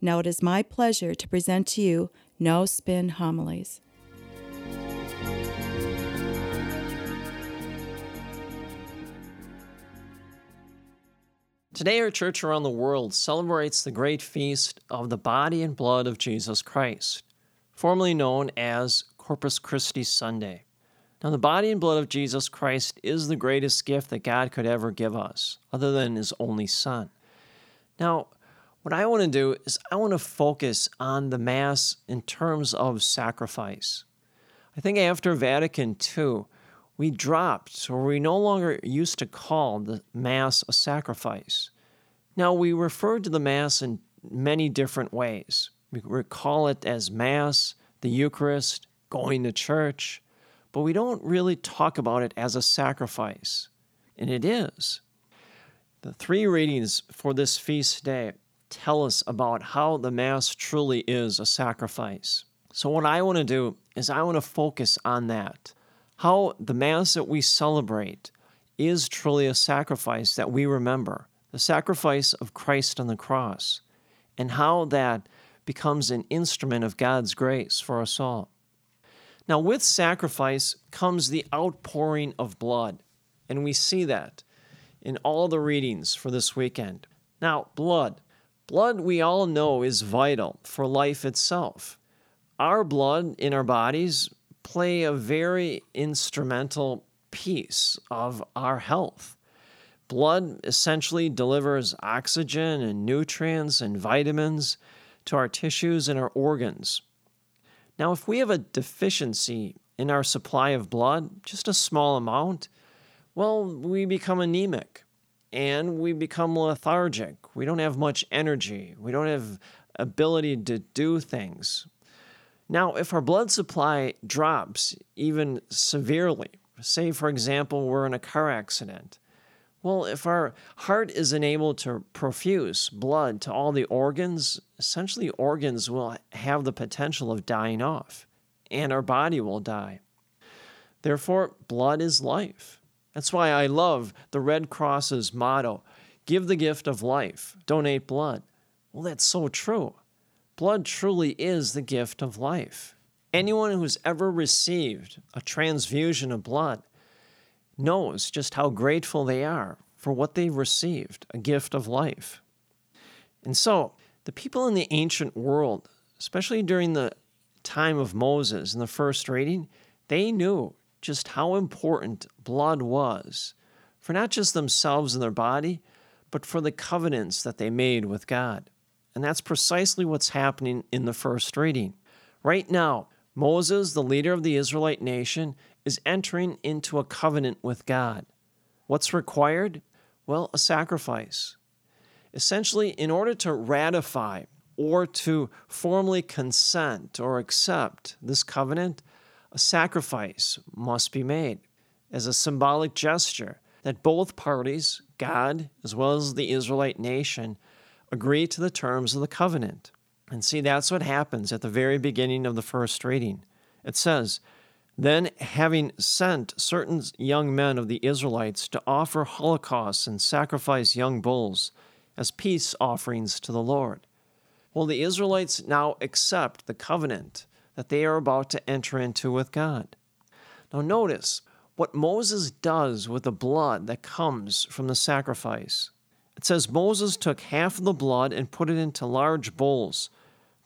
Now it is my pleasure to present to you No Spin Homilies. Today, our church around the world celebrates the great feast of the body and blood of Jesus Christ, formerly known as Corpus Christi Sunday. Now, the body and blood of Jesus Christ is the greatest gift that God could ever give us, other than His only Son. Now, what I want to do is I want to focus on the Mass in terms of sacrifice. I think after Vatican II, we dropped, or we no longer used to call the Mass a sacrifice. Now, we refer to the Mass in many different ways. We recall it as Mass, the Eucharist, going to church, but we don't really talk about it as a sacrifice. And it is. The three readings for this feast day tell us about how the Mass truly is a sacrifice. So, what I want to do is I want to focus on that how the Mass that we celebrate is truly a sacrifice that we remember, the sacrifice of Christ on the cross, and how that becomes an instrument of God's grace for us all. Now, with sacrifice comes the outpouring of blood, and we see that in all the readings for this weekend. Now, blood. Blood, we all know, is vital for life itself. Our blood in our bodies play a very instrumental piece of our health. Blood essentially delivers oxygen and nutrients and vitamins to our tissues and our organs. Now, if we have a deficiency in our supply of blood, just a small amount, well, we become anemic and we become lethargic. We don't have much energy. We don't have ability to do things. Now, if our blood supply drops even severely, say, for example, we're in a car accident, well, if our heart is unable to perfuse blood to all the organs, essentially organs will have the potential of dying off, and our body will die. Therefore, blood is life. That's why I love the Red Cross's motto give the gift of life, donate blood. Well, that's so true. Blood truly is the gift of life. Anyone who's ever received a transfusion of blood knows just how grateful they are for what they've received a gift of life. And so, the people in the ancient world, especially during the time of Moses in the first reading, they knew just how important blood was for not just themselves and their body, but for the covenants that they made with God. And that's precisely what's happening in the first reading. Right now, Moses, the leader of the Israelite nation, is entering into a covenant with God. What's required? Well, a sacrifice. Essentially, in order to ratify or to formally consent or accept this covenant, a sacrifice must be made as a symbolic gesture that both parties, God as well as the Israelite nation, agree to the terms of the covenant. And see, that's what happens at the very beginning of the first reading. It says, Then, having sent certain young men of the Israelites to offer holocausts and sacrifice young bulls as peace offerings to the Lord. Well, the Israelites now accept the covenant that they are about to enter into with God. Now, notice what Moses does with the blood that comes from the sacrifice. It says Moses took half of the blood and put it into large bowls.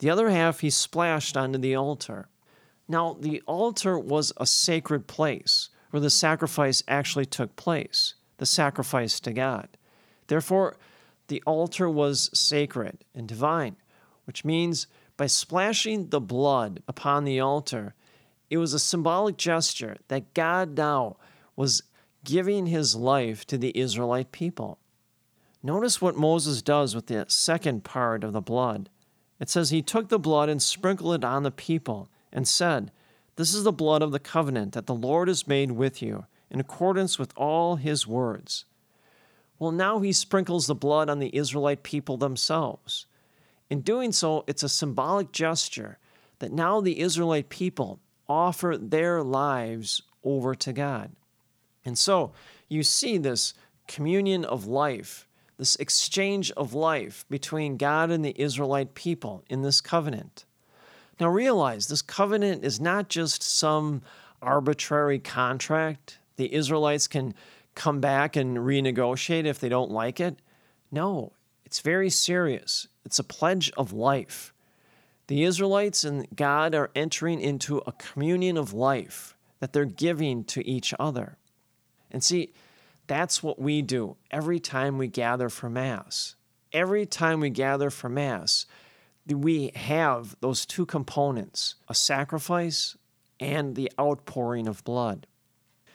The other half he splashed onto the altar. Now, the altar was a sacred place where the sacrifice actually took place, the sacrifice to God. Therefore, the altar was sacred and divine, which means by splashing the blood upon the altar, it was a symbolic gesture that God now was giving his life to the Israelite people. Notice what Moses does with the second part of the blood. It says, He took the blood and sprinkled it on the people and said, This is the blood of the covenant that the Lord has made with you, in accordance with all his words. Well, now he sprinkles the blood on the Israelite people themselves. In doing so, it's a symbolic gesture that now the Israelite people offer their lives over to God. And so you see this communion of life, this exchange of life between God and the Israelite people in this covenant. Now realize this covenant is not just some arbitrary contract. The Israelites can come back and renegotiate if they don't like it. No, it's very serious. It's a pledge of life. The Israelites and God are entering into a communion of life that they're giving to each other. And see, that's what we do every time we gather for Mass. Every time we gather for Mass, we have those two components a sacrifice and the outpouring of blood.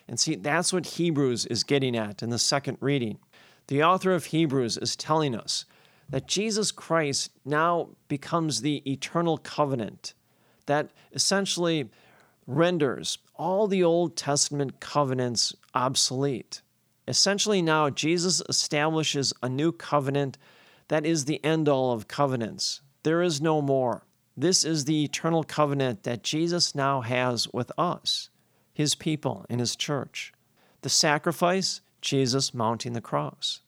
And see, that's what Hebrews is getting at in the second reading. The author of Hebrews is telling us that Jesus Christ now becomes the eternal covenant that essentially renders all the Old Testament covenants obsolete. Essentially, now Jesus establishes a new covenant that is the end all of covenants. There is no more. This is the eternal covenant that Jesus now has with us, his people, and his church. The sacrifice, Jesus mounting the cross.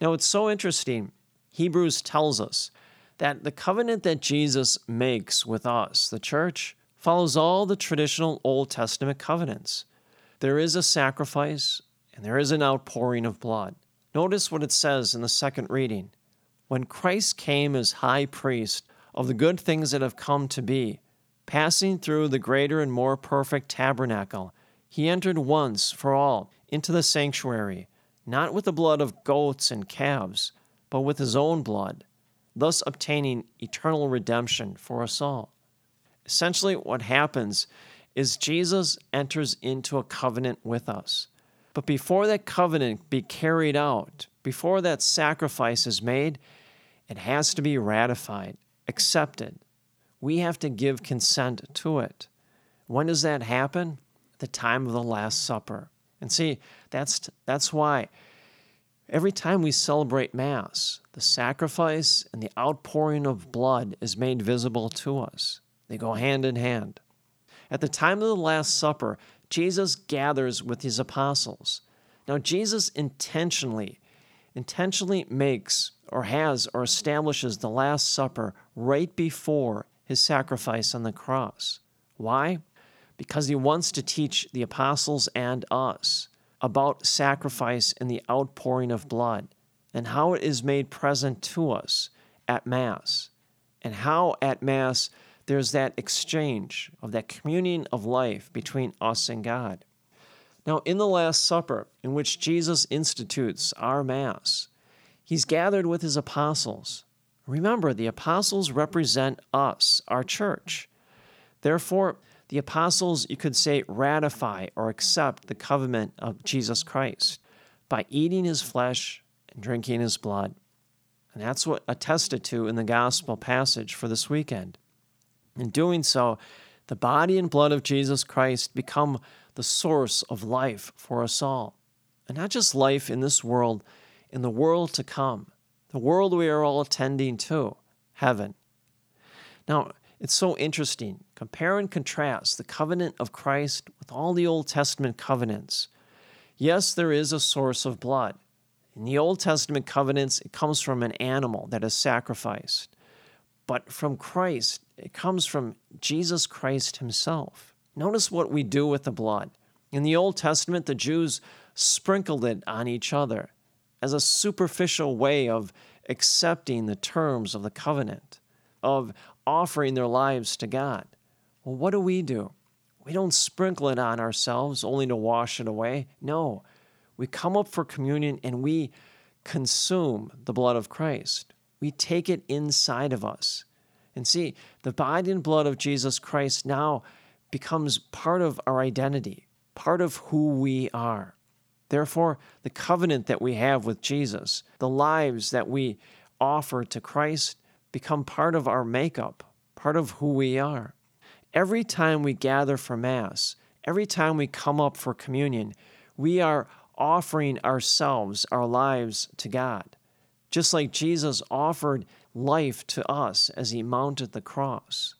Now, it's so interesting. Hebrews tells us that the covenant that Jesus makes with us, the church, follows all the traditional Old Testament covenants. There is a sacrifice and there is an outpouring of blood. Notice what it says in the second reading. When Christ came as high priest of the good things that have come to be, passing through the greater and more perfect tabernacle, he entered once for all into the sanctuary, not with the blood of goats and calves, but with his own blood, thus obtaining eternal redemption for us all. Essentially, what happens is Jesus enters into a covenant with us. But before that covenant be carried out, before that sacrifice is made, it has to be ratified, accepted. We have to give consent to it. When does that happen? The time of the Last Supper. And see, that's, that's why every time we celebrate Mass, the sacrifice and the outpouring of blood is made visible to us. They go hand in hand. At the time of the Last Supper, Jesus gathers with his apostles. Now, Jesus intentionally, intentionally makes or has or establishes the Last Supper right before his sacrifice on the cross. Why? Because he wants to teach the apostles and us about sacrifice and the outpouring of blood and how it is made present to us at Mass, and how at Mass there's that exchange of that communion of life between us and God. Now, in the Last Supper, in which Jesus institutes our Mass, he's gathered with his apostles. Remember, the apostles represent us, our church. Therefore, the apostles, you could say, ratify or accept the covenant of Jesus Christ by eating his flesh and drinking his blood. And that's what attested to in the gospel passage for this weekend. In doing so, the body and blood of Jesus Christ become the source of life for us all. And not just life in this world, in the world to come, the world we are all attending to, heaven. Now, it's so interesting. Compare and contrast the covenant of Christ with all the Old Testament covenants. Yes, there is a source of blood. In the Old Testament covenants, it comes from an animal that is sacrificed. But from Christ, it comes from Jesus Christ himself. Notice what we do with the blood. In the Old Testament, the Jews sprinkled it on each other as a superficial way of accepting the terms of the covenant, of offering their lives to God. Well, what do we do? We don't sprinkle it on ourselves only to wash it away. No, we come up for communion and we consume the blood of Christ. We take it inside of us. And see, the body and blood of Jesus Christ now becomes part of our identity, part of who we are. Therefore, the covenant that we have with Jesus, the lives that we offer to Christ, become part of our makeup, part of who we are. Every time we gather for Mass, every time we come up for communion, we are offering ourselves, our lives to God. Just like Jesus offered life to us as he mounted the cross,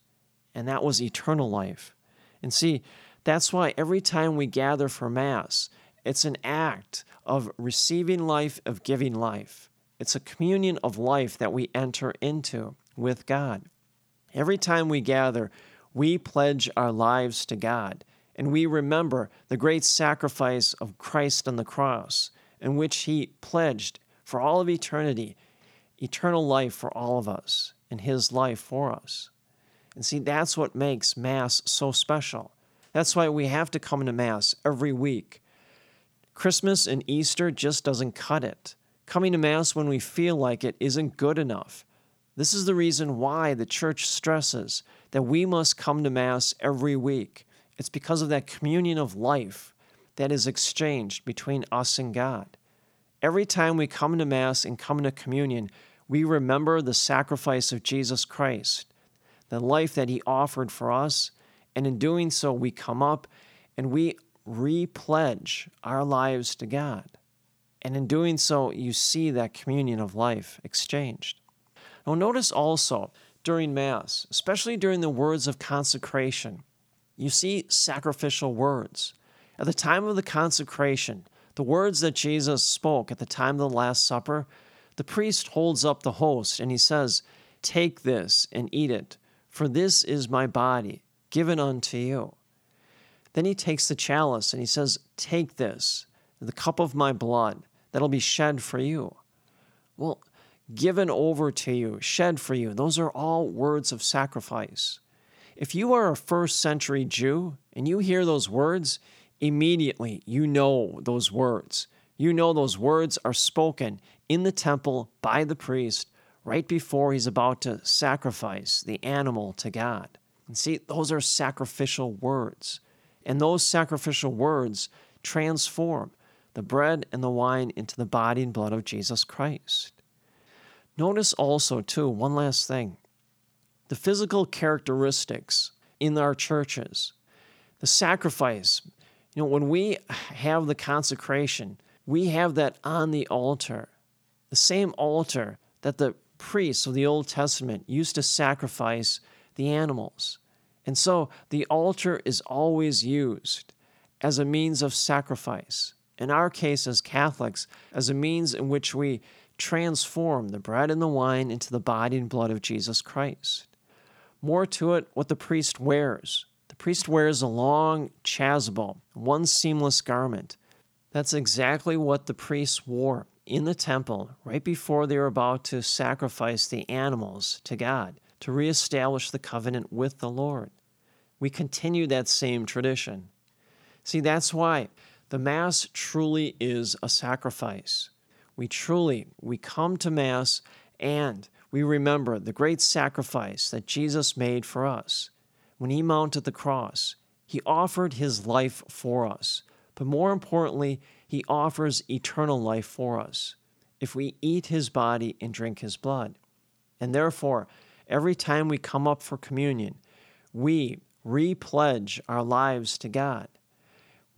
and that was eternal life. And see, that's why every time we gather for Mass, it's an act of receiving life, of giving life. It's a communion of life that we enter into with God. Every time we gather, we pledge our lives to God, and we remember the great sacrifice of Christ on the cross, in which He pledged for all of eternity eternal life for all of us and His life for us. And see, that's what makes Mass so special. That's why we have to come to Mass every week. Christmas and Easter just doesn't cut it. Coming to Mass when we feel like it isn't good enough. This is the reason why the church stresses that we must come to Mass every week. It's because of that communion of life that is exchanged between us and God. Every time we come to Mass and come to communion, we remember the sacrifice of Jesus Christ, the life that He offered for us, and in doing so, we come up and we repledge our lives to God. And in doing so, you see that communion of life exchanged. Now, notice also during Mass, especially during the words of consecration, you see sacrificial words. At the time of the consecration, the words that Jesus spoke at the time of the Last Supper, the priest holds up the host and he says, Take this and eat it, for this is my body given unto you. Then he takes the chalice and he says, Take this, the cup of my blood, that'll be shed for you. Well, given over to you, shed for you, those are all words of sacrifice. If you are a first century Jew and you hear those words, immediately you know those words. You know those words are spoken in the temple by the priest right before he's about to sacrifice the animal to God. And see, those are sacrificial words. And those sacrificial words transform the bread and the wine into the body and blood of Jesus Christ. Notice also, too, one last thing the physical characteristics in our churches, the sacrifice. You know, when we have the consecration, we have that on the altar, the same altar that the priests of the Old Testament used to sacrifice the animals. And so the altar is always used as a means of sacrifice. In our case, as Catholics, as a means in which we transform the bread and the wine into the body and blood of Jesus Christ. More to it, what the priest wears. The priest wears a long chasuble, one seamless garment. That's exactly what the priests wore in the temple right before they were about to sacrifice the animals to God to reestablish the covenant with the Lord. We continue that same tradition. See, that's why the Mass truly is a sacrifice. We truly, we come to Mass and we remember the great sacrifice that Jesus made for us. When he mounted the cross, he offered his life for us. But more importantly, he offers eternal life for us if we eat his body and drink his blood. And therefore, every time we come up for communion, we repledge our lives to God.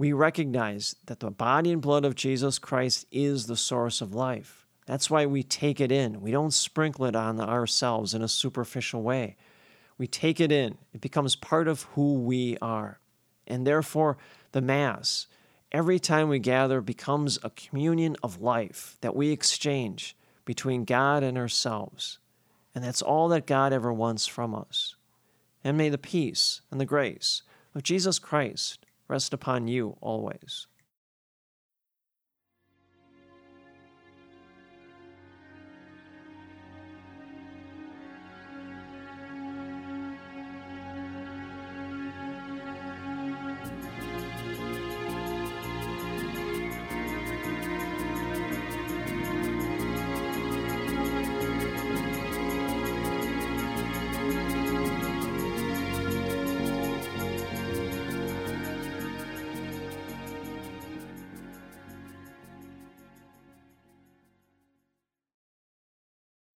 We recognize that the body and blood of Jesus Christ is the source of life. That's why we take it in. We don't sprinkle it on ourselves in a superficial way. We take it in, it becomes part of who we are. And therefore, the Mass, every time we gather, becomes a communion of life that we exchange between God and ourselves. And that's all that God ever wants from us. And may the peace and the grace of Jesus Christ rest upon you always.